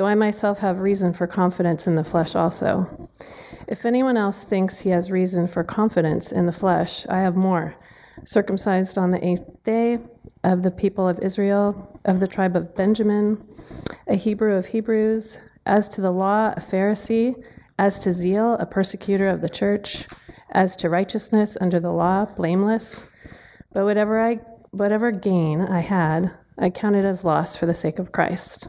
though I myself have reason for confidence in the flesh also. If anyone else thinks he has reason for confidence in the flesh, I have more. Circumcised on the eighth day, of the people of Israel, of the tribe of Benjamin, a Hebrew of Hebrews, as to the law, a Pharisee, as to zeal, a persecutor of the church, as to righteousness under the law, blameless. But whatever I whatever gain I had, I counted as loss for the sake of Christ.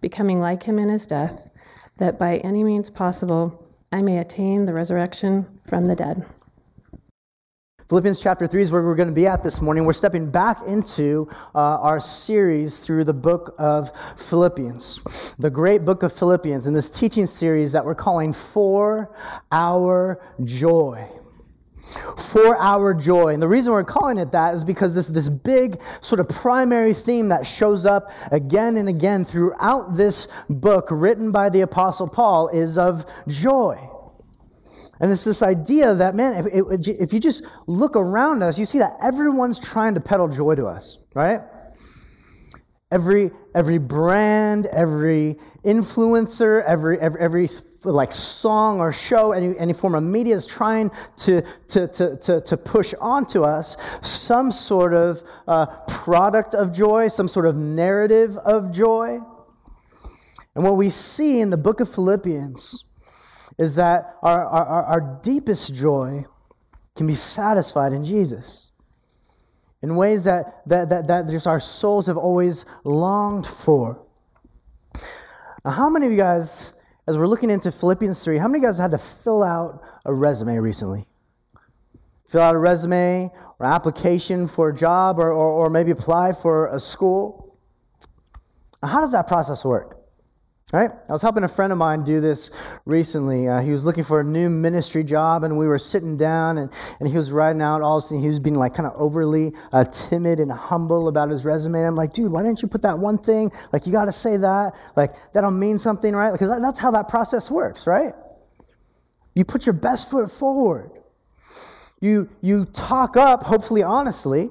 becoming like him in his death, that by any means possible I may attain the resurrection from the dead. Philippians chapter 3 is where we're going to be at this morning. We're stepping back into uh, our series through the book of Philippians, the great book of Philippians, in this teaching series that we're calling For Our Joy. For our joy. And the reason we're calling it that is because this, this big sort of primary theme that shows up again and again throughout this book written by the Apostle Paul is of joy. And it's this idea that, man, if, if you just look around us, you see that everyone's trying to peddle joy to us, right? Every, every brand, every influencer, every, every, every like song or show, any, any form of media is trying to, to, to, to, to push onto us some sort of uh, product of joy, some sort of narrative of joy. And what we see in the book of Philippians is that our, our, our deepest joy can be satisfied in Jesus in ways that, that, that, that just our souls have always longed for. Now, how many of you guys, as we're looking into Philippians 3, how many of you guys have had to fill out a resume recently? Fill out a resume or application for a job or, or, or maybe apply for a school? How does that process work? Right? I was helping a friend of mine do this recently. Uh, he was looking for a new ministry job, and we were sitting down, and, and he was writing out all this, and he was being like kind of overly uh, timid and humble about his resume. And I'm like, dude, why didn't you put that one thing? Like, you got to say that. Like, that'll mean something, right? Because that, that's how that process works, right? You put your best foot forward. You, you talk up, hopefully honestly,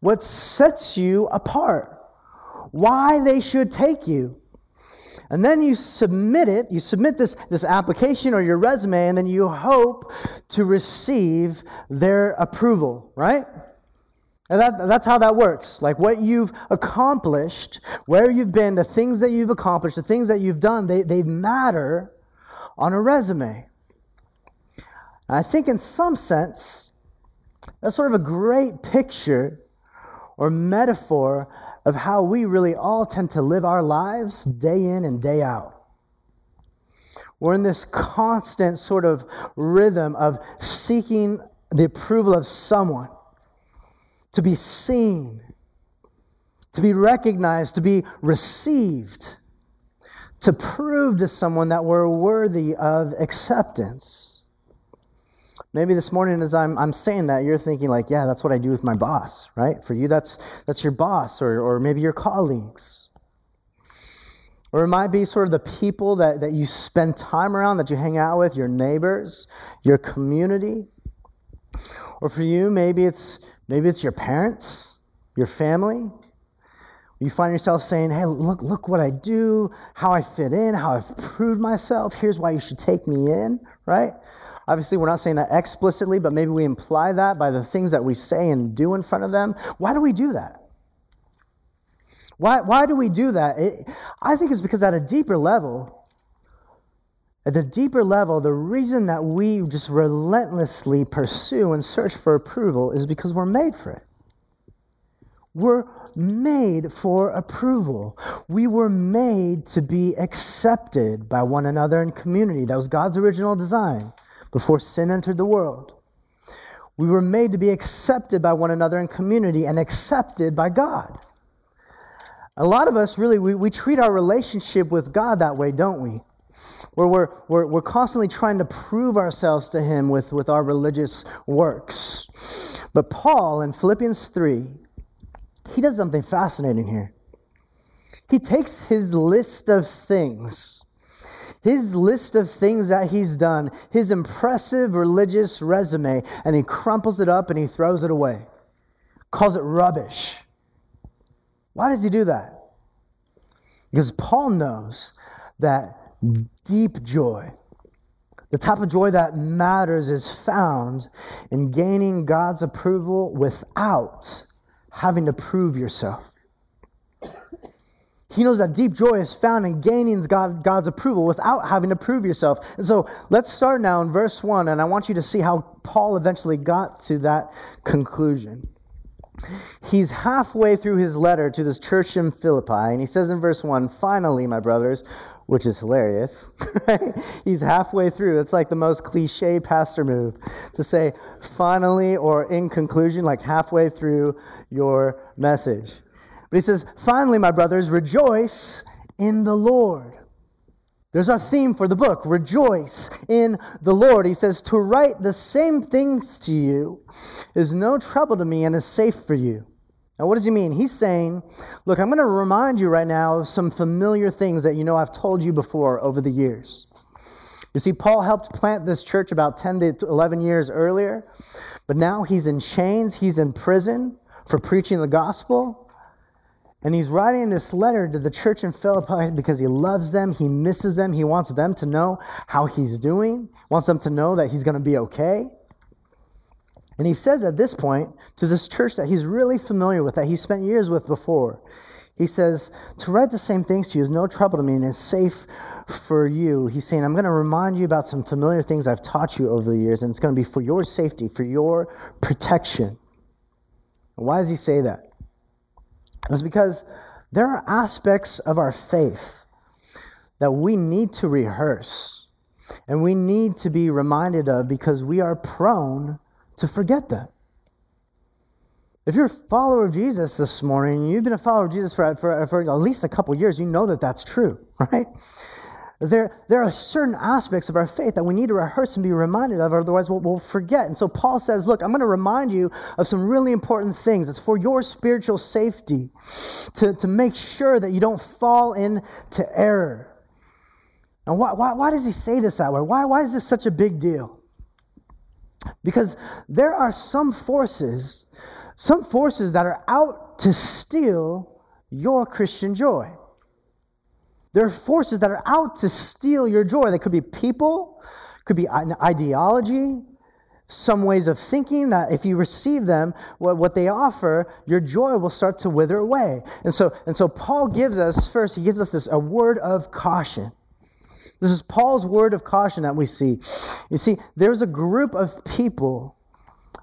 what sets you apart, why they should take you and then you submit it, you submit this, this application or your resume, and then you hope to receive their approval, right? And that, that's how that works. Like what you've accomplished, where you've been, the things that you've accomplished, the things that you've done, they, they matter on a resume. And I think in some sense, that's sort of a great picture or metaphor of how we really all tend to live our lives day in and day out. We're in this constant sort of rhythm of seeking the approval of someone, to be seen, to be recognized, to be received, to prove to someone that we're worthy of acceptance. Maybe this morning, as I'm, I'm saying that, you're thinking, like, yeah, that's what I do with my boss, right? For you, that's, that's your boss, or, or maybe your colleagues. Or it might be sort of the people that, that you spend time around, that you hang out with, your neighbors, your community. Or for you, maybe it's, maybe it's your parents, your family. You find yourself saying, hey, look, look what I do, how I fit in, how I've proved myself. Here's why you should take me in, right? Obviously, we're not saying that explicitly, but maybe we imply that by the things that we say and do in front of them. Why do we do that? Why, why do we do that? It, I think it's because at a deeper level, At the deeper level, the reason that we just relentlessly pursue and search for approval is because we're made for it. We're made for approval. We were made to be accepted by one another in community. That was God's original design before sin entered the world. We were made to be accepted by one another in community and accepted by God. A lot of us really, we, we treat our relationship with God that way, don't we? Where we're, we're, we're constantly trying to prove ourselves to Him with, with our religious works. But Paul in Philippians 3, he does something fascinating here. He takes his list of things, his list of things that he's done, his impressive religious resume, and he crumples it up and he throws it away, calls it rubbish. Why does he do that? Because Paul knows that deep joy, the type of joy that matters, is found in gaining God's approval without having to prove yourself. He knows that deep joy is found in gaining God, God's approval without having to prove yourself. And so let's start now in verse 1, and I want you to see how Paul eventually got to that conclusion. He's halfway through his letter to this church in Philippi, and he says in verse 1 Finally, my brothers, which is hilarious. Right? He's halfway through. It's like the most cliche pastor move to say finally or in conclusion, like halfway through your message. But he says, finally, my brothers, rejoice in the Lord. There's our theme for the book rejoice in the Lord. He says, To write the same things to you is no trouble to me and is safe for you. Now, what does he mean? He's saying, Look, I'm going to remind you right now of some familiar things that you know I've told you before over the years. You see, Paul helped plant this church about 10 to 11 years earlier, but now he's in chains, he's in prison for preaching the gospel. And he's writing this letter to the church in Philippi because he loves them, he misses them, he wants them to know how he's doing, wants them to know that he's going to be okay. And he says at this point to this church that he's really familiar with, that he spent years with before, he says, To write the same things to you is no trouble to me and it's safe for you. He's saying, I'm going to remind you about some familiar things I've taught you over the years, and it's going to be for your safety, for your protection. why does he say that? It's because there are aspects of our faith that we need to rehearse and we need to be reminded of because we are prone to forget that. If you're a follower of Jesus this morning, you've been a follower of Jesus for, for, for at least a couple years, you know that that's true, right? There, there are certain aspects of our faith that we need to rehearse and be reminded of, otherwise we'll, we'll forget. And so Paul says, Look, I'm going to remind you of some really important things. It's for your spiritual safety to, to make sure that you don't fall into error. And why, why, why does he say this that way? Why, why is this such a big deal? Because there are some forces, some forces that are out to steal your Christian joy. There are forces that are out to steal your joy. They could be people, could be an ideology, some ways of thinking that if you receive them, what, what they offer, your joy will start to wither away. And so, and so Paul gives us, first, he gives us this a word of caution. This is Paul's word of caution that we see. You see, there's a group of people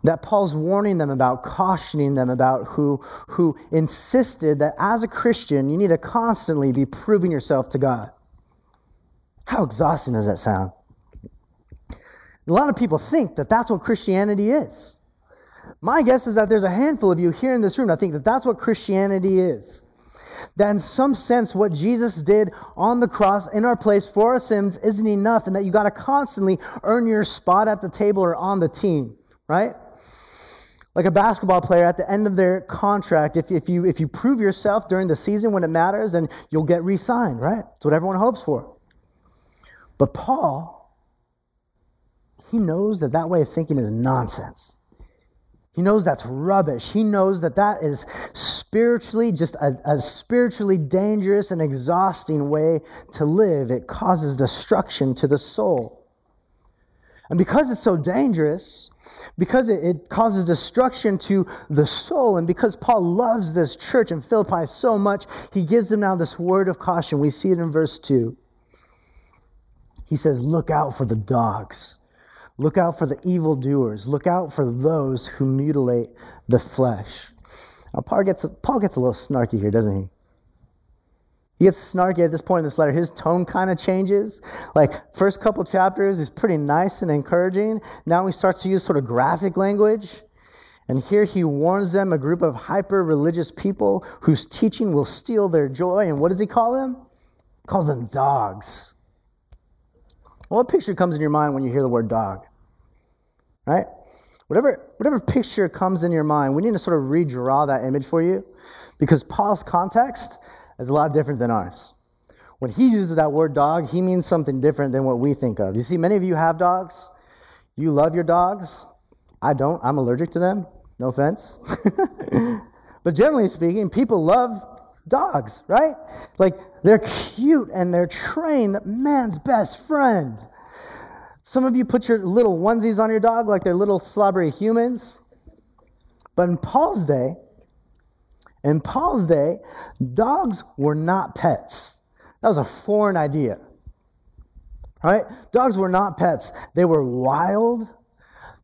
that Paul's warning them about, cautioning them about, who, who insisted that as a Christian, you need to constantly be proving yourself to God. How exhausting does that sound? A lot of people think that that's what Christianity is. My guess is that there's a handful of you here in this room that think that that's what Christianity is that in some sense what Jesus did on the cross in our place for our sins isn't enough and that you got to constantly earn your spot at the table or on the team, right? Like a basketball player at the end of their contract, if, if, you, if you prove yourself during the season when it matters, then you'll get re signed, right? That's what everyone hopes for. But Paul, he knows that that way of thinking is nonsense. He knows that's rubbish. He knows that that is spiritually just a, a, spiritually dangerous and exhausting way to live. It causes destruction to the soul. And because it's so dangerous, because it, it causes destruction to the soul, and because Paul loves this church in Philippi so much, he gives them now this word of caution. We see it in verse 2. He says, Look out for the dogs. Look out for the evildoers. Look out for those who mutilate the flesh. Now, Paul gets, Paul gets a little snarky here, doesn't he? He gets snarky at this point in this letter. His tone kind of changes. Like, first couple chapters is pretty nice and encouraging. Now he starts to use sort of graphic language. And here he warns them, a group of hyper religious people whose teaching will steal their joy. And what does he call them? He calls them dogs. What picture comes in your mind when you hear the word dog? Right? Whatever, whatever picture comes in your mind, we need to sort of redraw that image for you because Paul's context is a lot different than ours. When he uses that word dog, he means something different than what we think of. You see, many of you have dogs. You love your dogs. I don't. I'm allergic to them. No offense. but generally speaking, people love dogs, right? Like they're cute and they're trained, man's best friend. Some of you put your little onesies on your dog like they're little slobbery humans. But in Paul's day, in Paul's day, dogs were not pets. That was a foreign idea. Right? Dogs were not pets. They were wild,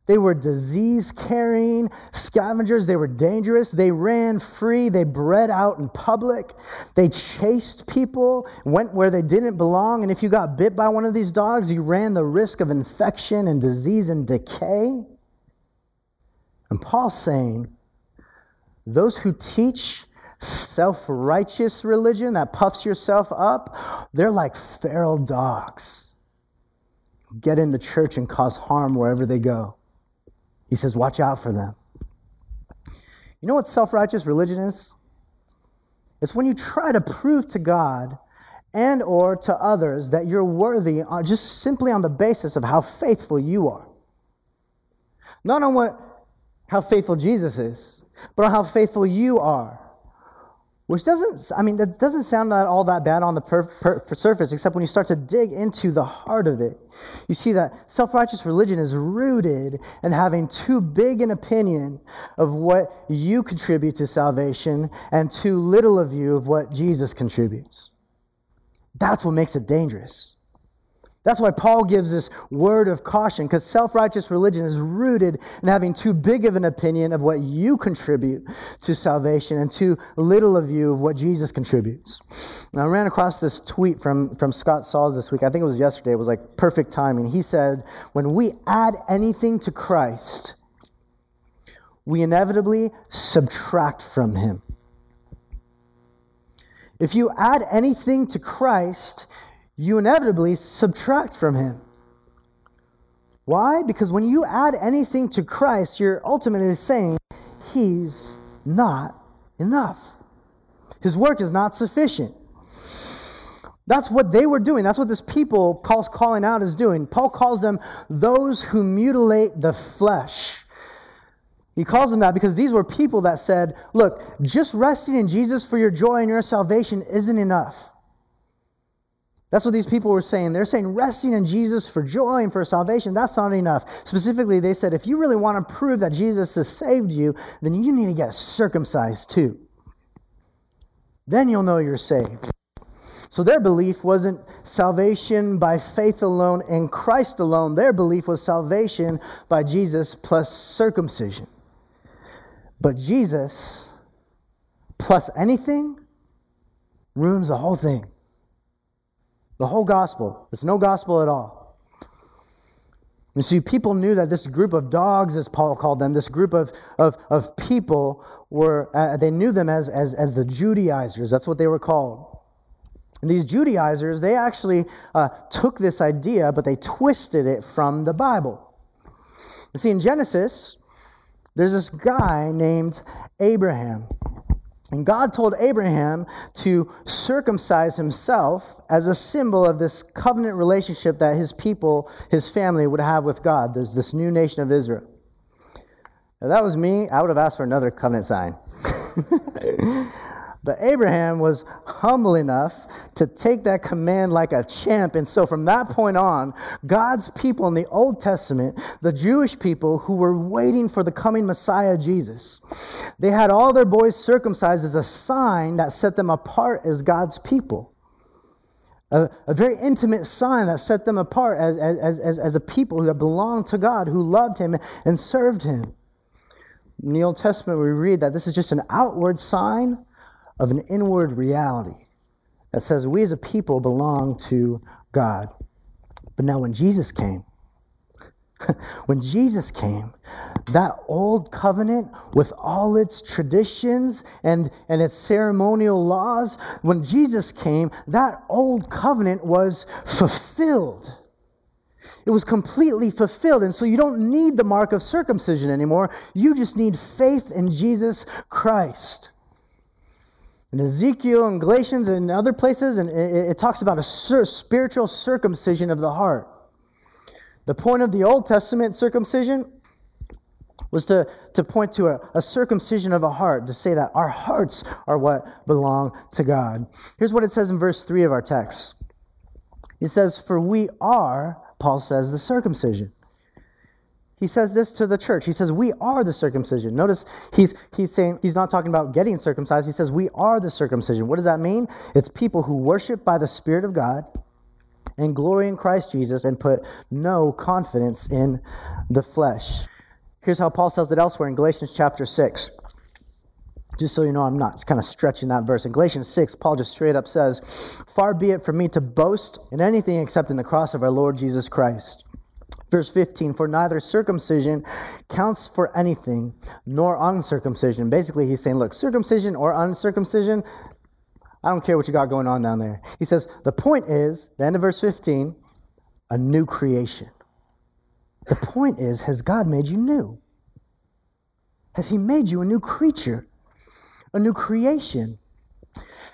they were disease carrying scavengers. They were dangerous. They ran free. They bred out in public. They chased people, went where they didn't belong. And if you got bit by one of these dogs, you ran the risk of infection and disease and decay. And Paul's saying, those who teach self righteous religion that puffs yourself up, they're like feral dogs. Get in the church and cause harm wherever they go. He says, Watch out for them. You know what self righteous religion is? It's when you try to prove to God and or to others that you're worthy just simply on the basis of how faithful you are. Not on what how faithful Jesus is, but on how faithful you are. Which doesn't, I mean, that doesn't sound all that bad on the per, per, surface, except when you start to dig into the heart of it. You see that self righteous religion is rooted in having too big an opinion of what you contribute to salvation and too little of you of what Jesus contributes. That's what makes it dangerous. That's why Paul gives this word of caution, because self righteous religion is rooted in having too big of an opinion of what you contribute to salvation and too little of you of what Jesus contributes. Now, I ran across this tweet from, from Scott Sauls this week. I think it was yesterday. It was like perfect timing. He said, When we add anything to Christ, we inevitably subtract from him. If you add anything to Christ, you inevitably subtract from him. Why? Because when you add anything to Christ, you're ultimately saying he's not enough. His work is not sufficient. That's what they were doing. That's what this people Paul's calling out is doing. Paul calls them those who mutilate the flesh. He calls them that because these were people that said, look, just resting in Jesus for your joy and your salvation isn't enough. That's what these people were saying. They're saying resting in Jesus for joy and for salvation, that's not enough. Specifically, they said if you really want to prove that Jesus has saved you, then you need to get circumcised too. Then you'll know you're saved. So their belief wasn't salvation by faith alone in Christ alone. Their belief was salvation by Jesus plus circumcision. But Jesus plus anything ruins the whole thing. The whole gospel. It's no gospel at all. You see, people knew that this group of dogs, as Paul called them, this group of, of, of people were, uh, they knew them as, as, as the Judaizers. That's what they were called. And these Judaizers, they actually uh, took this idea, but they twisted it from the Bible. You see, in Genesis, there's this guy named Abraham. And God told Abraham to circumcise himself as a symbol of this covenant relationship that his people, his family, would have with God. There's this new nation of Israel. If that was me, I would have asked for another covenant sign. But Abraham was humble enough to take that command like a champ. And so from that point on, God's people in the Old Testament, the Jewish people who were waiting for the coming Messiah Jesus, they had all their boys circumcised as a sign that set them apart as God's people. a, a, very intimate sign that set them apart as, as, as, as a people that belonged to God, who loved Him and served Him. In the Old Testament, we read that this is just an outward sign of an inward reality that says we as a people belong to God. But now, when Jesus came, when Jesus came, that old covenant with all its traditions and, and its ceremonial laws, when Jesus came, that old covenant was fulfilled. It was completely fulfilled. And so you don't need the mark of circumcision anymore. You just need faith in Jesus Christ. In Ezekiel and Galatians and other places, and it, it talks about a spiritual circumcision of the heart. The point of the Old Testament circumcision was to, to point to a, a, circumcision of a heart, to say that our hearts are what belong to God. Here's what it says in verse 3 of our text. It says, For we are, Paul says, the circumcision. He says this to the church. He says, We are the circumcision. Notice he's, he's saying, he's not talking about getting circumcised. He says, We are the circumcision. What does that mean? It's people who worship by the Spirit of God and glory in Christ Jesus and put no confidence in the flesh. Here's how Paul says it elsewhere in Galatians chapter 6. Just so you know, I'm not kind of stretching that verse. In Galatians 6, Paul just straight up says, Far be it from me to boast in anything except in the cross of our Lord Jesus Christ. Verse 15, for neither circumcision counts for anything, nor uncircumcision. Basically, he's saying, look, circumcision or uncircumcision, I don't care what you got going on down there. He says, the point is, the end of verse 15, a new creation. The point is, has God made you new? Has He made you a new creature, a new creation?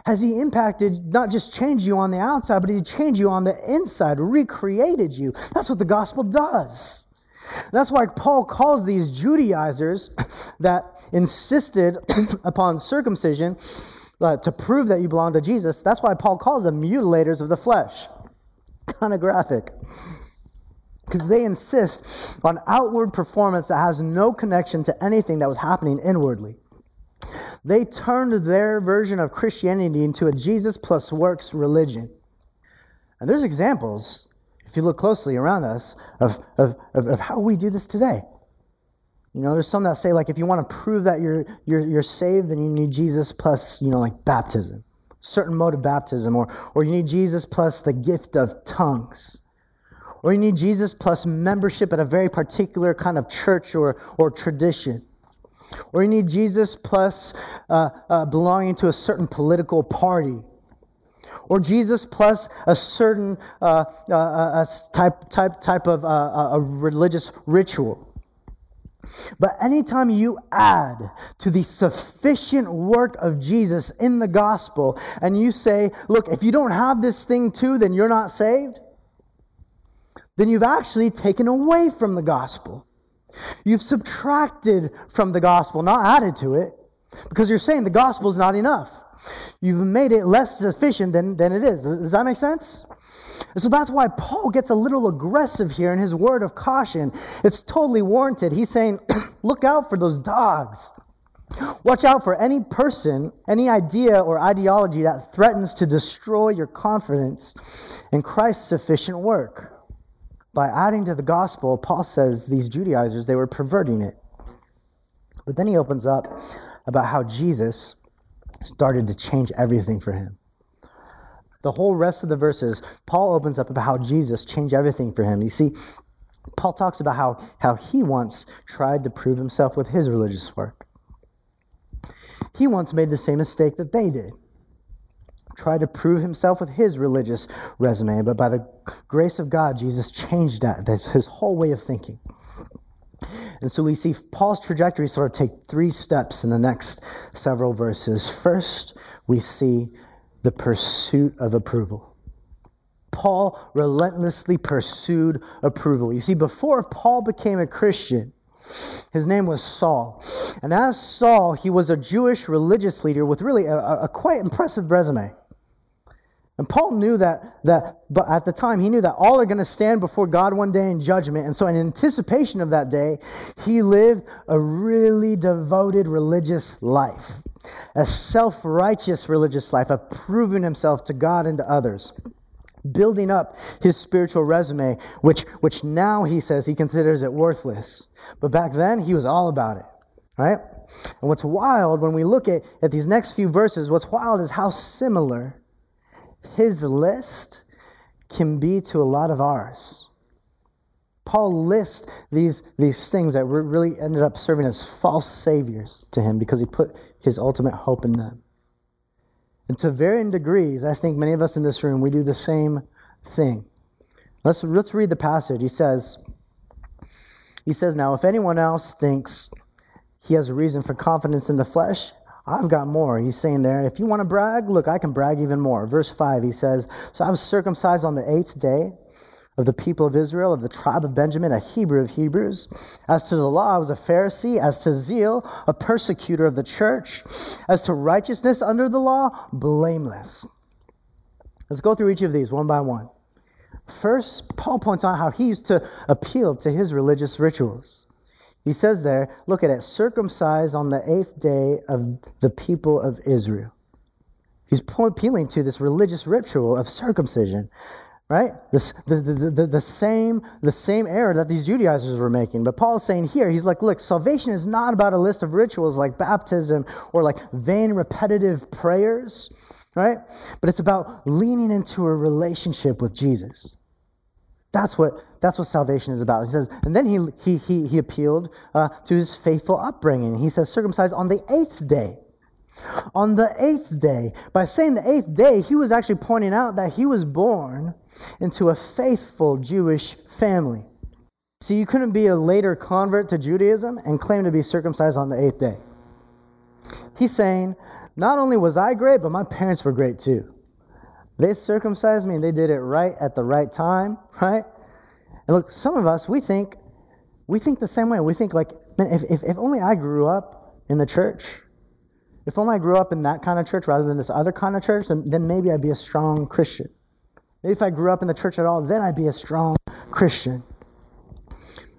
Has He impacted, not just changed you on the outside, but He changed you on the inside, recreated you? That's what the gospel does. That's why Paul calls these Judaizers that insisted upon circumcision uh, to prove that you belong to Jesus. That's why Paul calls them mutilators of the flesh. Kind of graphic. Because they insist on outward performance that has no connection to anything that was happening inwardly. They turned their version of Christianity into a Jesus plus works religion. And there's examples, if you look closely around us, of, of, of, of how we do this today. You know, there's some that say like if you want to prove that you're you're you're saved, then you need Jesus plus, you know, like baptism. Certain mode of baptism, or or you need Jesus plus the gift of tongues. Or you need Jesus plus membership at a very particular kind of church or, or tradition. Or you need Jesus plus uh, uh, belonging to a certain political party. Or Jesus plus a certain uh, uh a type, type, type of uh, a religious ritual. But anytime you add to the sufficient work of Jesus in the gospel and you say, look, if you don't have this thing too, then you're not saved, then you've actually taken away from the gospel. You've subtracted from the gospel, not added to it, because you're saying the gospel is not enough. You've made it less sufficient than, than it is. Does that make sense? So that's why Paul gets a little aggressive here in his word of caution. It's totally warranted. He's saying, look out for those dogs. Watch out for any person, any idea or ideology that threatens to destroy your confidence in Christ's sufficient work. By adding to the gospel, Paul says these Judaizers, they were perverting it. But then he opens up about how Jesus started to change everything for him. The whole rest of the verses, Paul opens up about how Jesus changed everything for him. You see, Paul talks about how, how he once tried to prove himself with his religious work. He once made the same mistake that they did. Tried to prove himself with his religious resume, but by the grace of God, Jesus changed that. That's his whole way of thinking. And so we see Paul's trajectory sort of take three steps in the next several verses. First, we see the pursuit of approval. Paul relentlessly pursued approval. You see, before Paul became a Christian, his name was Saul. And as Saul, he was a Jewish religious leader with really a, a quite impressive resume. And Paul knew that, that, but at the time, he knew that all are going to stand before God one day in judgment. And so, in anticipation of that day, he lived a really devoted religious life, a self righteous religious life of proving himself to God and to others. building up his spiritual resume, which, which now he says he considers it worthless. But back then, he was all about it, right? And what's wild when we look at, at these next few verses, what's wild is how similar his list can be to a lot of ours. Paul lists these, these things that really ended up serving as false saviors to him because he put his ultimate hope in them. And to varying degrees, I think many of us in this room, we do the same thing. Let's, let's read the passage. He says, he says, Now, if anyone else thinks he has a reason for confidence in the flesh, I've got more. He's saying there, if you want to brag, look, I can brag even more. Verse 5, he says, So I was circumcised on the eighth day of the people of Israel, of the tribe of Benjamin, a Hebrew of Hebrews. As to the law, I was a Pharisee. As to zeal, a persecutor of the church. As to righteousness under the law, blameless. Let's go through each of these one by one. First, Paul points out how he used to appeal to his religious rituals. He says there, look at it, circumcised on the eighth day of the people of Israel. He's appealing to this religious ritual of circumcision right? This, the, the, the, the, same, the same error that these Judaizers were making. But Paul's saying here, he's like, look, salvation is not about a list of rituals like baptism or like vain repetitive prayers, right? But it's about leaning into a relationship with Jesus. That's what, that's what salvation is about. He says, and then he, he, he, he appealed uh, to his faithful upbringing. He says, circumcised on the eighth day on the eighth day. By saying the eighth day, he was actually pointing out that he was born into a faithful Jewish family. See, you couldn't be a later convert to Judaism and claim to be circumcised on the eighth day. He's saying, not only was I great, but my parents were great too. They circumcised me and they did it right at the right time, right? And look, some of us, we think, we think the same way. We think like, man, if, if, if only I grew up in the church, if only I grew up in that kind of church rather than this other kind of church, then, then maybe I'd be a strong Christian. Maybe if I grew up in the church at all, then I'd be a strong Christian.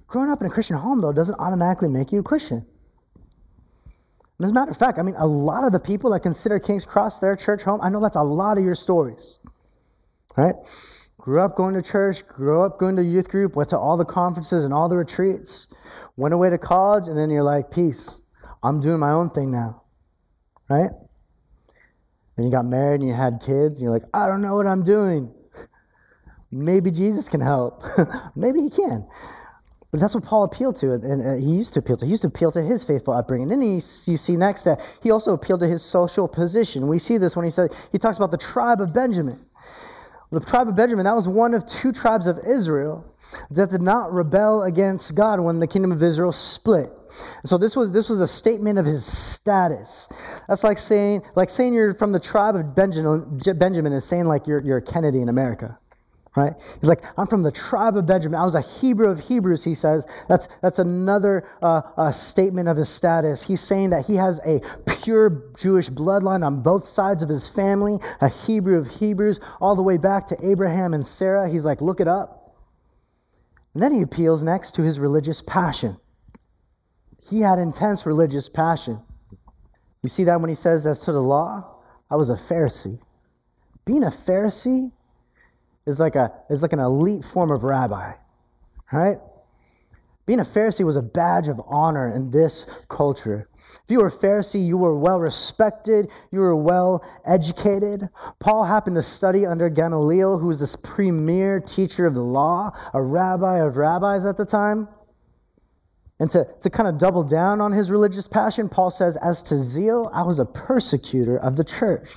Growing up in a Christian home, though, doesn't automatically make you a Christian. As a matter of fact, I mean, a lot of the people that consider King's Cross their church home, I know that's a lot of your stories. Right? Grew up going to church, grew up going to youth group, went to all the conferences and all the retreats, went away to college, and then you're like, peace. I'm doing my own thing now right? Then you got married and you had kids, and you're like, I don't know what I'm doing. Maybe Jesus can help. Maybe he can. But that's what Paul appealed to, and uh, he used to appeal to. He used to appeal to his faithful upbringing. And then he, you see next that he also appealed to his social position. We see this when he said he talks about the tribe of Benjamin. The tribe of Benjamin, that was one of two tribes of Israel that did not rebel against God when the kingdom of Israel split. So this was this was a statement of his status. That's like saying like saying you're from the tribe of Benjamin. Benjamin is saying like you're you're a Kennedy in America right? He's like, I'm from the tribe of Benjamin. I was a Hebrew of Hebrews, he says. That's, that's another uh, uh, statement of his status. He's saying that he has a pure Jewish bloodline on both sides of his family, a Hebrew of Hebrews, all the way back to Abraham and Sarah. He's like, look it up. And then he appeals next to his religious passion. He had intense religious passion. You see that when he says, as to the law, I was a Pharisee. Being a Pharisee, is like a is like an elite form of rabbi, right? Being a Pharisee was a badge of honor in this culture. If you were a Pharisee, you were well respected, you were well educated. Paul happened to study under Gamaliel, who was this premier teacher of the law, a rabbi of rabbis at the time. And to, to kind of double down on his religious passion, Paul says, As to zeal, I was a persecutor of the church.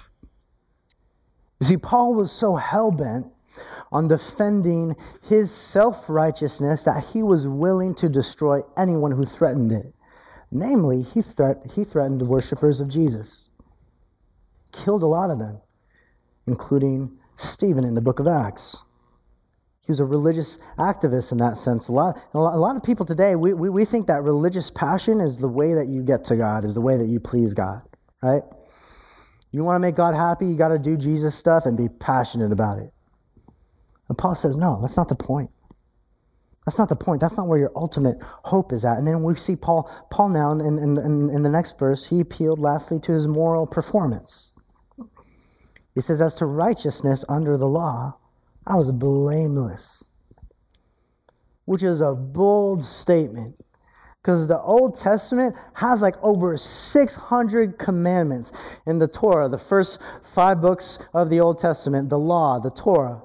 You see, Paul was so hell bent on defending his self righteousness that he was willing to destroy anyone who threatened it. Namely, he, threat, he threatened worshippers of Jesus, killed a lot of them, including Stephen in the book of Acts. He was a religious activist in that sense. A lot, a lot, of people today, we, we, we think that religious passion is the way that you get to God, is the way that you please God, right? You want to make God happy, you got to do Jesus stuff and be passionate about it. And Paul says, no, that's not the point. That's not the point. That's not where your ultimate hope is at. And then we see Paul, Paul now in, in, in, in the next verse, he appealed lastly to his moral performance. He says, as to righteousness under the law, I was blameless, which is a bold statement because the Old Testament has like over 600 commandments in the Torah, the first five books of the Old Testament, the law, the Torah.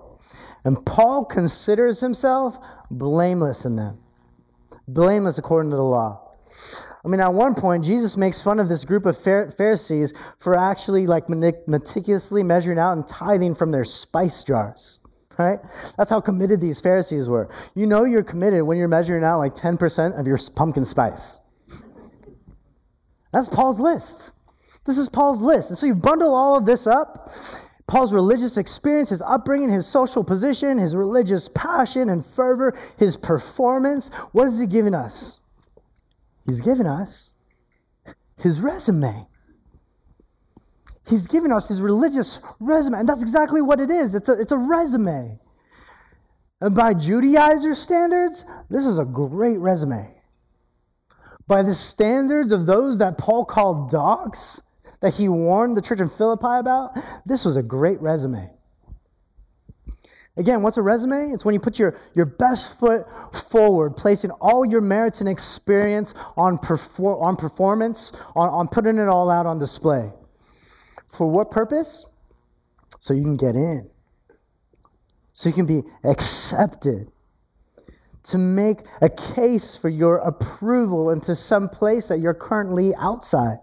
And Paul considers himself blameless in them, blameless according to the law. I mean, at one point, Jesus makes fun of this group of Pharisees for actually like meticulously measuring out and tithing from their spice jars right? That's how committed these Pharisees were. You know you're committed when you're measuring out like 10% of your pumpkin spice. That's Paul's list. This is Paul's list. And so you bundle all of this up Paul's religious experience, his upbringing, his social position, his religious passion and fervor, his performance. What is he giving us? He's giving us his resume. He's giving us his religious resume, and that's exactly what it is. It's a, it's a resume. And by Judaizer standards, this is a great resume. By the standards of those that Paul called dogs, that he warned the church in Philippi about, this was a great resume. Again, what's a resume? It's when you put your, your best foot forward, placing all your merits and experience on, perfor- on performance, on, on putting it all out on display. For what purpose? So you can get in, so you can be accepted, to make a case for your approval into some place that you're currently outside.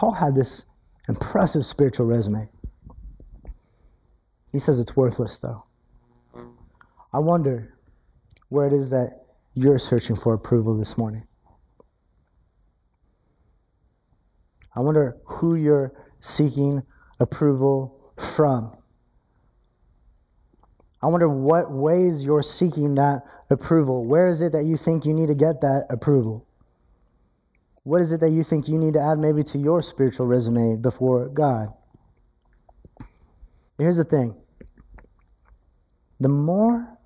Paul had this impressive spiritual resume. He says it's worthless, though. I wonder where it is that you're searching for approval this morning. I wonder who you're seeking approval from. I wonder what ways you're seeking that approval. Where is it that you think you need to get that approval? What is it that you think you need to add maybe to your spiritual resume before God? Here's the thing the more,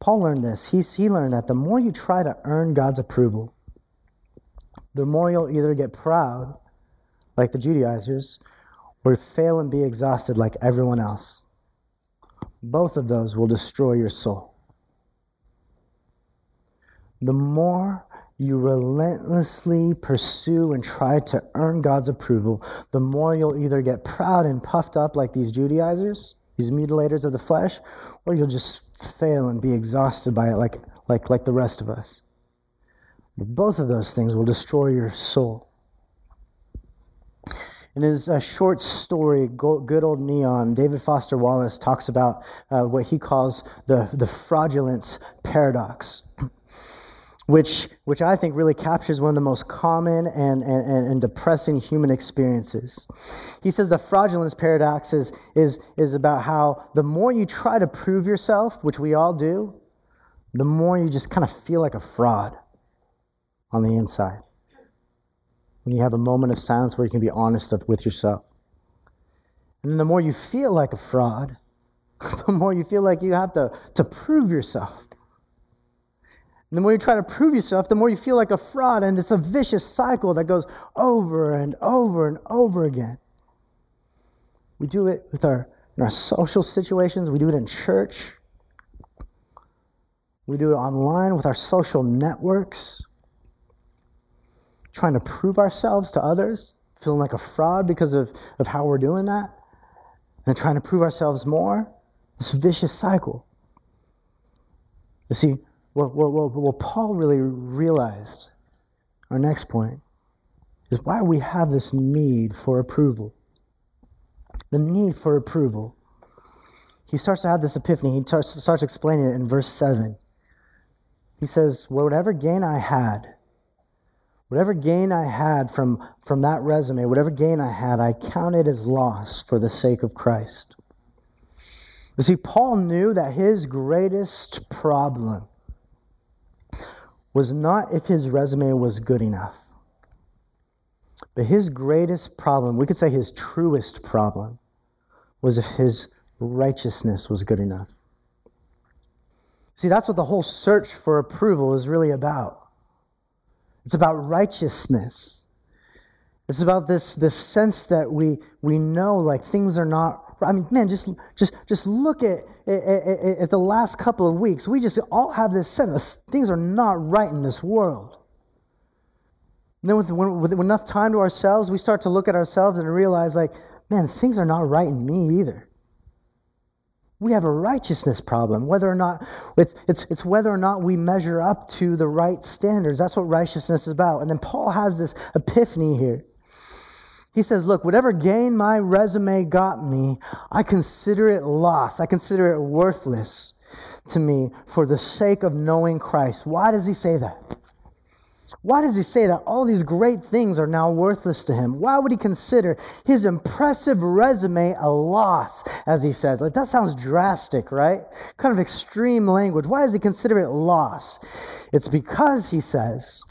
Paul learned this, He's, he learned that the more you try to earn God's approval, the more you'll either get proud like the Judaizers, or fail and be exhausted like everyone else. Both of those will destroy your soul. The more you relentlessly pursue and try to earn God's approval, the more you'll either get proud and puffed up like these Judaizers, these mutilators of the flesh, or you'll just fail and be exhausted by it like, like, like the rest of us. Both of those things will destroy your soul. In his uh, short story, Good Old Neon, David Foster Wallace talks about uh, what he calls the, the fraudulence paradox, which, which I think really captures one of the most common and, and, and depressing human experiences. He says the fraudulence paradox is, is, is about how the more you try to prove yourself, which we all do, the more you just kind of feel like a fraud on the inside when you have a moment of silence where you can be honest with yourself. And the more you feel like a fraud, the more you feel like you have to, to prove yourself. And the more you try to prove yourself, the more you feel like a fraud, and it's a vicious cycle that goes over and over and over again. We do it with our, in our social situations, we do it in church, we do it online with our social networks trying to prove ourselves to others, feeling like a fraud because of, of how we're doing that, and trying to prove ourselves more. This vicious cycle. You see, what, what, what, what Paul really realized, our next point, is why we have this need for approval. The need for approval. He starts to have this epiphany. He starts explaining it in verse 7. He says, Whatever gain I had, Whatever gain I had from, from that resume, whatever gain I had, I counted as loss for the sake of Christ. You see, Paul knew that his greatest problem was not if his resume was good enough, but his greatest problem, we could say his truest problem, was if his righteousness was good enough. See, that's what the whole search for approval is really about. It's about righteousness. It's about this, this sense that we, we know like things are not, I mean, man, just, just, just look at, at, at the last couple of weeks. We just all have this sense things are not right in this world. And then with, with, with enough time to ourselves, we start to look at ourselves and realize like, man, things are not right in me either. We have a righteousness problem, whether or not it's, it's, it's whether or not we measure up to the right standards. That's what righteousness is about. And then Paul has this epiphany here. He says, Look, whatever gain my resume got me, I consider it loss. I consider it worthless to me for the sake of knowing Christ. Why does he say that? Why does he say that all these great things are now worthless to him? Why would he consider his impressive resume a loss, as he says? Like, that sounds drastic, right? Kind of extreme language. Why does he consider it loss? It's because, he says,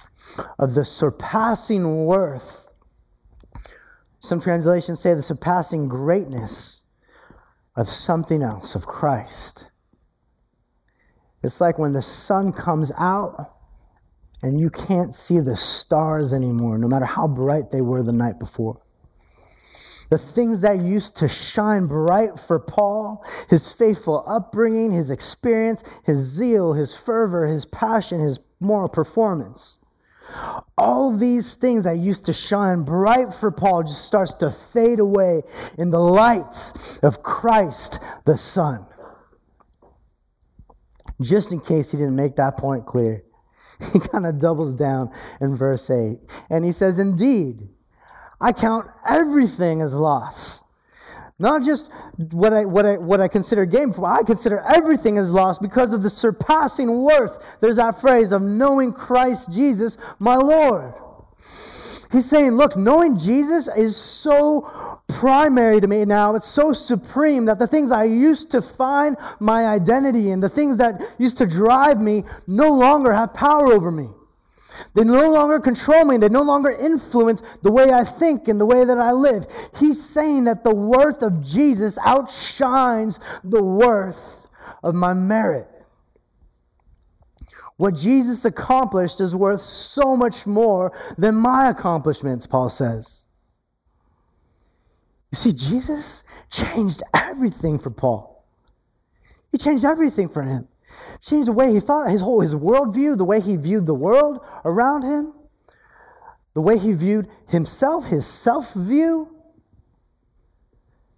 of the surpassing worth. Some translations say the surpassing greatness of something else, of Christ. It's like when the sun comes out and you can't see the stars anymore, no matter how bright they were the night before. The things that used to shine bright for Paul, his faithful upbringing, his experience, his zeal, his fervor, his passion, his moral performance. All these things that used to shine bright for Paul just starts to fade away in the light of Christ the Son. Just in case he didn't make that point clear, he kind of doubles down in verse 8. And he says, Indeed, I count everything as loss. Not just what I, what I, what I consider gain for, I consider everything as lost because of the surpassing worth. There's that phrase of knowing Christ Jesus, my Lord. He's saying, look, knowing Jesus is so primary to me now. It's so supreme that the things I used to find my identity in, the things that used to drive me, no longer have power over me. They no longer control me. They no longer influence the way I think and the way that I live. He's saying that the worth of Jesus outshines the worth of my merit. What Jesus accomplished is worth so much more than my accomplishments, Paul says. You see, Jesus changed everything for Paul. He changed everything for him. Changed the way he thought, his whole his worldview, the way he viewed the world around him, the way he viewed himself, his self view,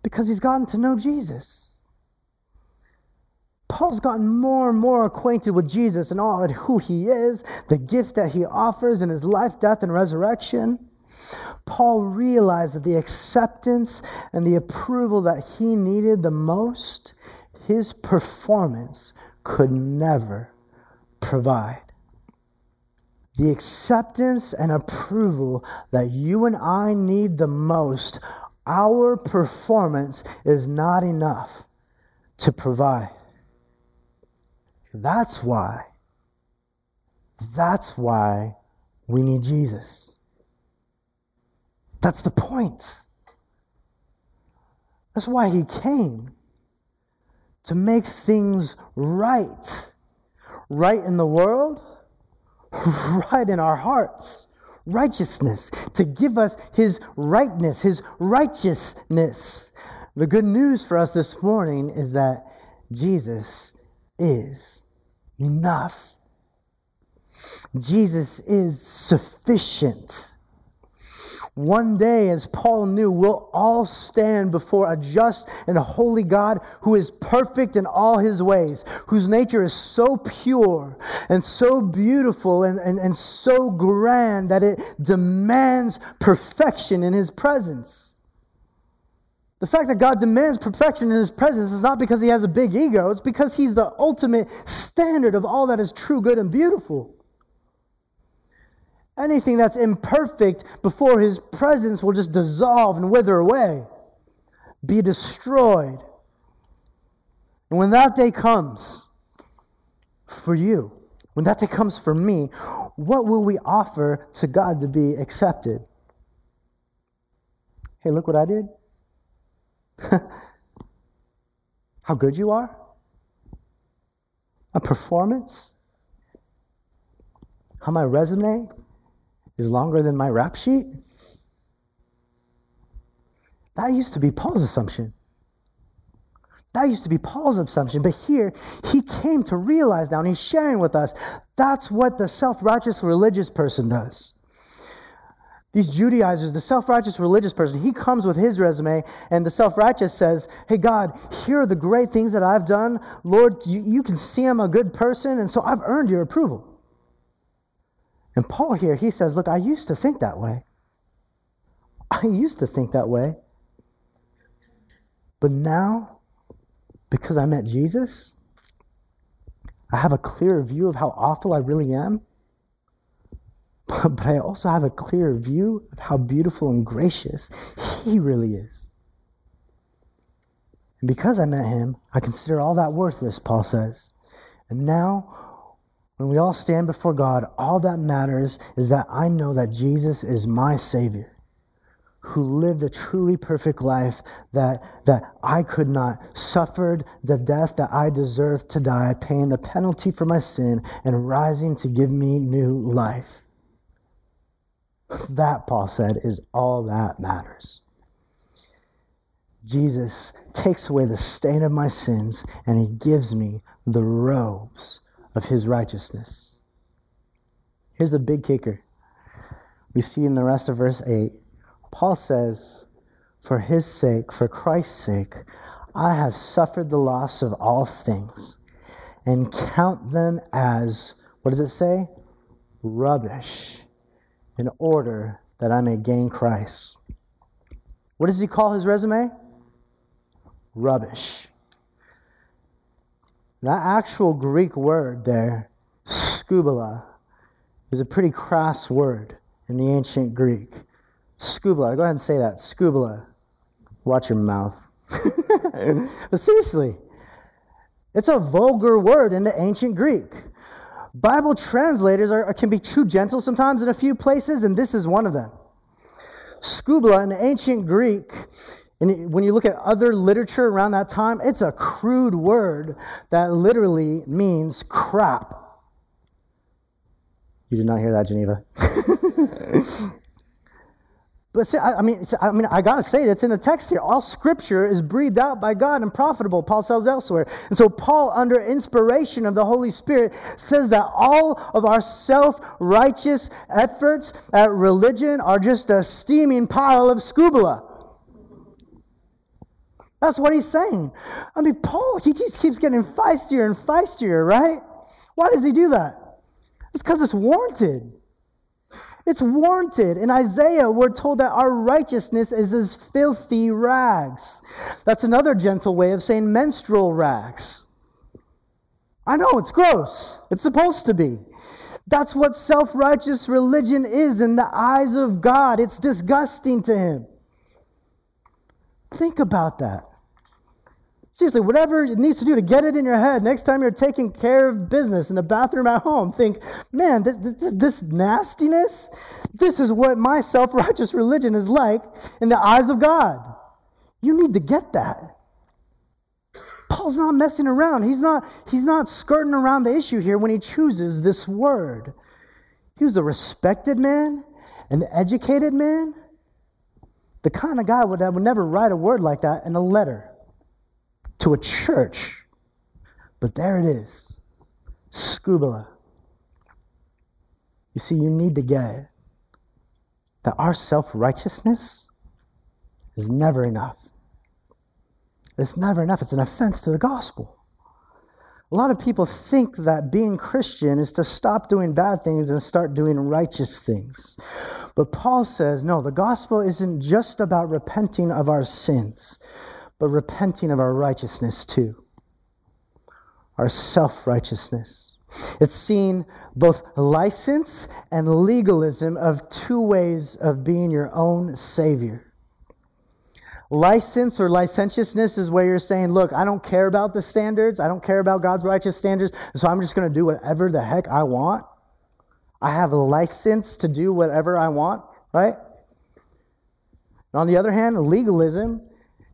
because he's gotten to know Jesus. Paul's gotten more and more acquainted with Jesus and all of who he is, the gift that he offers in his life, death, and resurrection. Paul realized that the acceptance and the approval that he needed the most, his performance could never provide. The acceptance and approval that you and I need the most, our performance is not enough to provide. That's why. That's why we need Jesus. That's the point. That's why he came to make things right. Right in the world, right in our hearts. Righteousness, to give us his rightness, his righteousness. The good news for us this morning is that Jesus is enough. Jesus is sufficient. One day, as Paul knew, we'll all stand before a just and holy God who is perfect in all his ways, whose nature is so pure and so beautiful and, and, and so grand that it demands perfection in his presence. The fact that God demands perfection in his presence is not because he has a big ego, it's because he's the ultimate standard of all that is true, good, and beautiful. Anything that's imperfect before his presence will just dissolve and wither away, be destroyed. And when that day comes for you, when that day comes for me, what will we offer to God to be accepted? Hey, look what I did. How good you are? A performance? How my resume is longer than my rap sheet? That used to be Paul's assumption. That used to be Paul's assumption. But here, he came to realize now, and he's sharing with us that's what the self righteous religious person does. These Judaizers, the self righteous religious person, he comes with his resume, and the self righteous says, Hey, God, here are the great things that I've done. Lord, you, you can see I'm a good person, and so I've earned your approval. And Paul here, he says, Look, I used to think that way. I used to think that way. But now, because I met Jesus, I have a clearer view of how awful I really am. But I also have a clearer view of how beautiful and gracious He really is. And because I met Him, I consider all that worthless, Paul says. And now, when we all stand before God, all that matters is that I know that Jesus is my Savior who lived a truly perfect life that, that I could not, suffered the death that I deserved to die, paying the penalty for my sin, and rising to give me new life. That, Paul said, is all that matters. Jesus takes away the stain of my sins and he gives me the robes of his righteousness. Here's the big kicker. We see in the rest of verse 8 Paul says, For his sake, for Christ's sake, I have suffered the loss of all things and count them as, what does it say? Rubbish, in order that I may gain Christ. What does he call his resume? Rubbish. That actual Greek word there, skubala, is a pretty crass word in the ancient Greek. Skubala. Go ahead and say that. Skubala. Watch your mouth. but seriously, it's a vulgar word in the ancient Greek. Bible translators are, can be too gentle sometimes in a few places, and this is one of them. Skubala in the ancient Greek, and when you look at other literature around that time, it's a crude word that literally means crap. You did not hear that, Geneva. But see, I, I, mean, I mean, I gotta say it. It's in the text here. All Scripture is breathed out by God and profitable. Paul says elsewhere, and so Paul, under inspiration of the Holy Spirit, says that all of our self-righteous efforts at religion are just a steaming pile of skubala. That's what he's saying. I mean, Paul, he just keeps getting feistier and feistier, right? Why does he do that? It's because it's warranted. It's warranted. In Isaiah, we're told that our righteousness is as filthy rags. That's another gentle way of saying menstrual rags. I know, it's gross. It's supposed to be. That's what self righteous religion is in the eyes of God. It's disgusting to Him. Think about that. Seriously, whatever it needs to do to get it in your head next time you're taking care of business in the bathroom at home, think, man, this, this, this nastiness, this is what my self righteous religion is like in the eyes of God. You need to get that. Paul's not messing around. He's not, he's not skirting around the issue here when he chooses this word. He was a respected man, an educated man, the kind of guy that would never write a word like that in a letter to a church. But there it is Skubala. You see, you need to get that our self righteousness is never enough. It's never enough. It's an offense to the gospel. A lot of people think that being Christian is to stop doing bad things and start doing righteous things. But Paul says, no, the gospel isn't just about repenting of our sins but repenting of our righteousness too, our self righteousness. It's seen both license and legalism of two ways of being your own savior. License or licentiousness is where you're saying, Look, I don't care about the standards. I don't care about God's righteous standards. So I'm just going to do whatever the heck I want. I have a license to do whatever I want, right? And on the other hand, legalism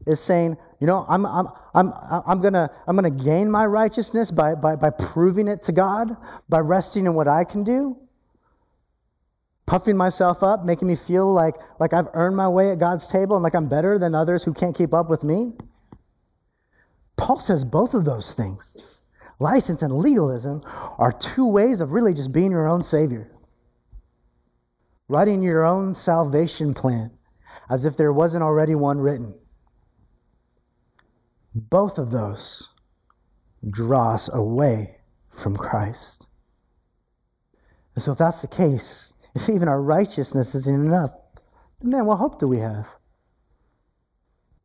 is saying, you know, I'm, I'm, I'm, I'm going to I'm gonna gain my righteousness by, by, by proving it to God, by resting in what I can do. puffing myself up, making me feel like, like I've earned my way at God's table and like I'm better than others who can't keep up with me? Paul says both of those things, license and legalism, are two ways of really just being your own savior. Writing your own salvation plan as if there wasn't already one written. Both of those draw us away from Christ. And so, if that's the case, if even our righteousness isn't enough, then man, what hope do we have?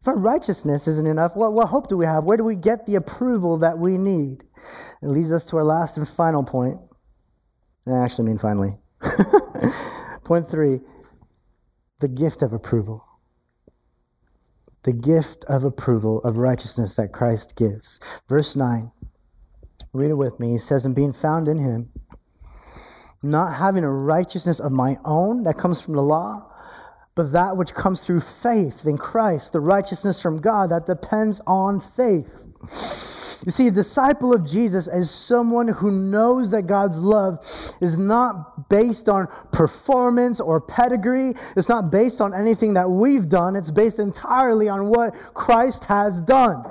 If our righteousness isn't enough, what, what hope do we have? Where do we get the approval that we need? It leads us to our last and final point. I actually mean finally. point three the gift of approval. The gift of approval of righteousness that Christ gives. Verse 9. Read it with me. He says, And being found in him, not having a righteousness of my own that comes from the law, but that which comes through faith in Christ, the righteousness from God that depends on faith. You see, a disciple of Jesus is someone who knows that God's love is not based on performance or pedigree. It's not based on anything that we've done. It's based entirely on what Christ has done.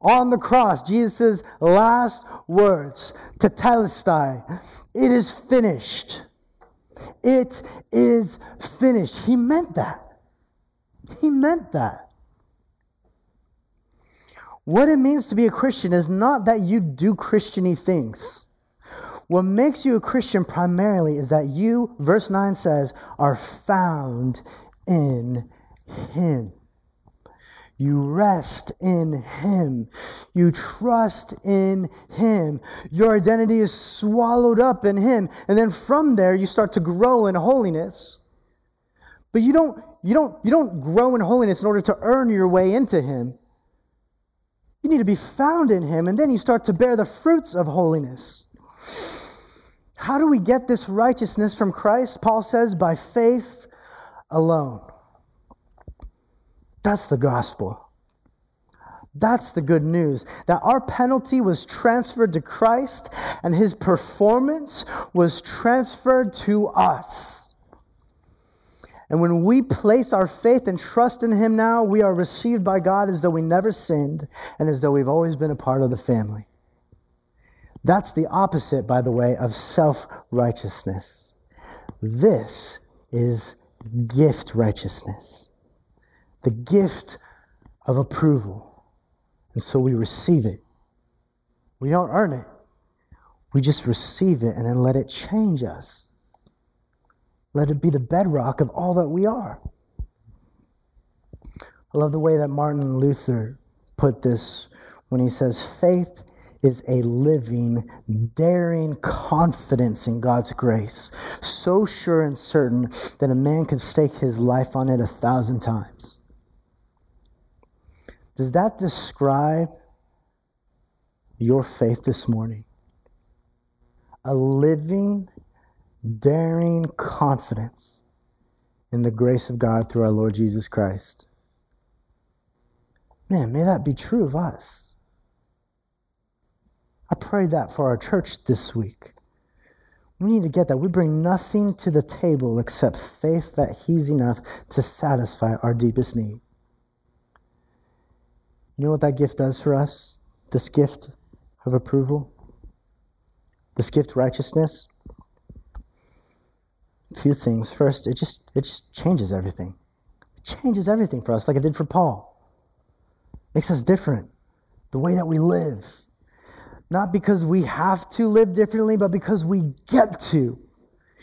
On the cross, Jesus' last words, tetelestai, it is finished. It is finished. He meant that. He meant that. What it means to be a Christian is not that you do Christiany things. What makes you a Christian primarily is that you, verse 9 says, are found in Him. You rest in Him. You trust in Him. Your identity is swallowed up in Him. And then from there, you start to grow in holiness. But you don't, you don't, you don't grow in holiness in order to earn your way into Him. You need to be found in Him, and then you start to bear the fruits of holiness. How do we get this righteousness from Christ? Paul says, by faith alone. That's the gospel. That's the good news that our penalty was transferred to Christ and his performance was transferred to us. And when we place our faith and trust in him now, we are received by God as though we never sinned and as though we've always been a part of the family. That's the opposite, by the way, of self righteousness. This is gift righteousness the gift of approval. And so we receive it. We don't earn it, we just receive it and then let it change us. Let it be the bedrock of all that we are. I love the way that Martin Luther put this when he says, faith is a living, daring confidence in God's grace, so sure and certain that a man can stake his life on it a thousand times. Does that describe your faith this morning? A living, daring confidence in the grace of God through our Lord Jesus Christ. Man, may that be true of us. I pray that for our church this week. We need to get that. We bring nothing to the table except faith that He's enough to satisfy our deepest need. You know what that gift does for us? This gift of approval? This gift righteousness? Few things. First, it just it just changes everything. It changes everything for us, like it did for Paul. Makes us different. The way that we live. Not because we have to live differently, but because we get to.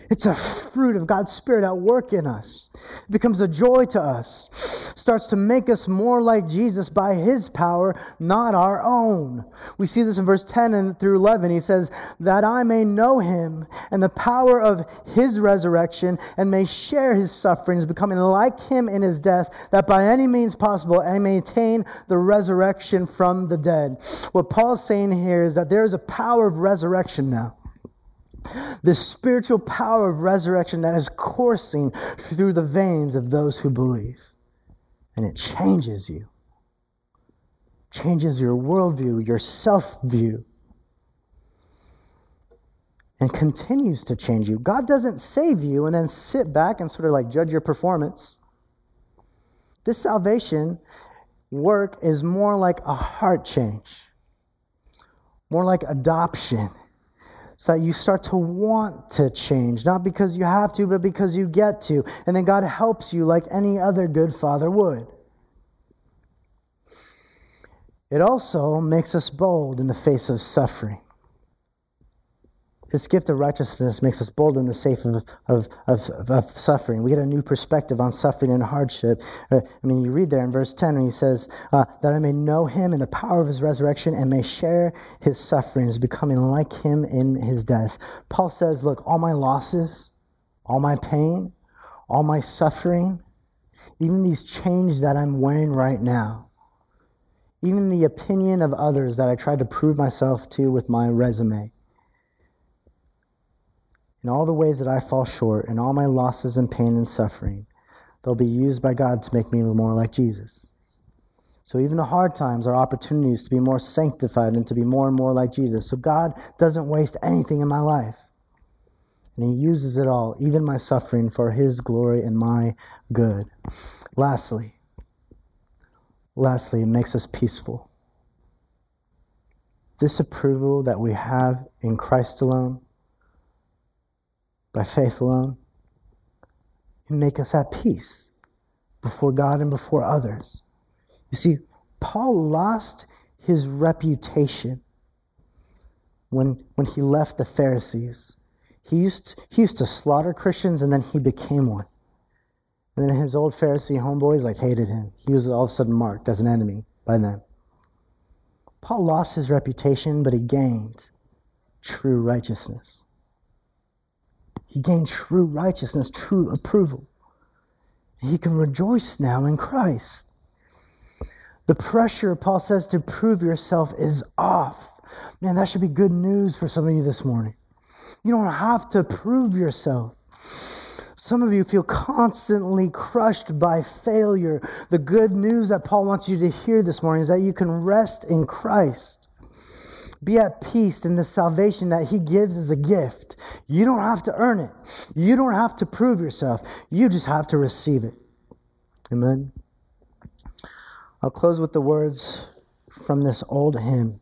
It's a fruit of God's Spirit at work in us. It becomes a joy to us. Starts to make us more like Jesus by His power, not our own. We see this in verse 10 and through 11. He says, That I may know Him and the power of His resurrection and may share His sufferings, becoming like Him in His death, that by any means possible I may attain the resurrection from the dead. What Paul's saying here is that there is a power of resurrection now the spiritual power of resurrection that is coursing through the veins of those who believe. And it changes you, changes your worldview, your self view. and continues to change you. God doesn't save you and then sit back and sort of like judge your performance. This salvation work is more like a heart change, more like adoption, so that you start to want to change, not because you have to, but because you get to. And then God helps you like any other good father would. It also makes us bold in the face of suffering. This gift of righteousness makes us bold in the face of, of, of, of, suffering. We get a new perspective on suffering and hardship. Uh, I mean, you read there in verse 10 when he says, uh, That I may know him in the power of his resurrection and may share his sufferings, becoming like him in his death. Paul says, Look, all my losses, all my pain, all my suffering, even these chains that I'm wearing right now, even the opinion of others that I tried to prove myself to with my resume. In all the ways that I fall short, in all my losses and pain and suffering, they'll be used by God to make me more like Jesus. So even the hard times are opportunities to be more sanctified and to be more and more like Jesus. So God doesn't waste anything in my life. And He uses it all, even my suffering, for His glory and my good. Lastly, Lastly, it makes us peaceful. This approval that we have in Christ alone, by faith alone, can make us at peace before God and before others. You see, Paul lost his reputation when, when he left the Pharisees. He used, he used to slaughter Christians and then he became one. And then his old Pharisee homeboys like hated him. He was all of a sudden marked as an enemy by them. Paul lost his reputation, but he gained true righteousness. He gained true righteousness, true approval. He can rejoice now in Christ. The pressure, Paul says, to prove yourself is off. Man, that should be good news for some of you this morning. You don't have to prove yourself. Some of you feel constantly crushed by failure. The good news that Paul wants you to hear this morning is that you can rest in Christ. Be at peace in the salvation that he gives as a gift. You don't have to earn it. You don't have to prove yourself. You just have to receive it. Amen. I'll close with the words from this old hymn.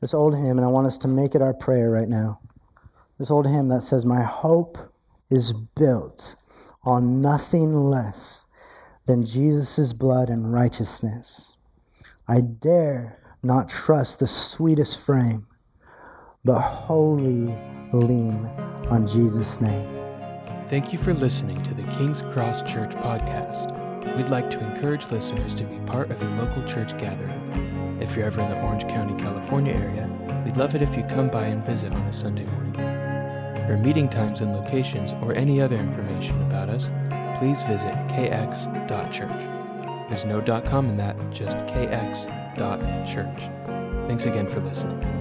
This old hymn, and I want us to make it our prayer right now. This old hymn that says, My hope is built on nothing less than Jesus' blood and righteousness. I dare not trust the sweetest frame, but wholly lean on Jesus' name. Thank you for listening to the King's Cross Church podcast. We'd like to encourage listeners to be part of a local church gathering. If you're ever in the Orange County, California area, we'd love it if you come by and visit on a Sunday morning. For meeting times and locations or any other information about us, please visit kx.church. There's no .com in that, just kx.church. Thanks again for listening.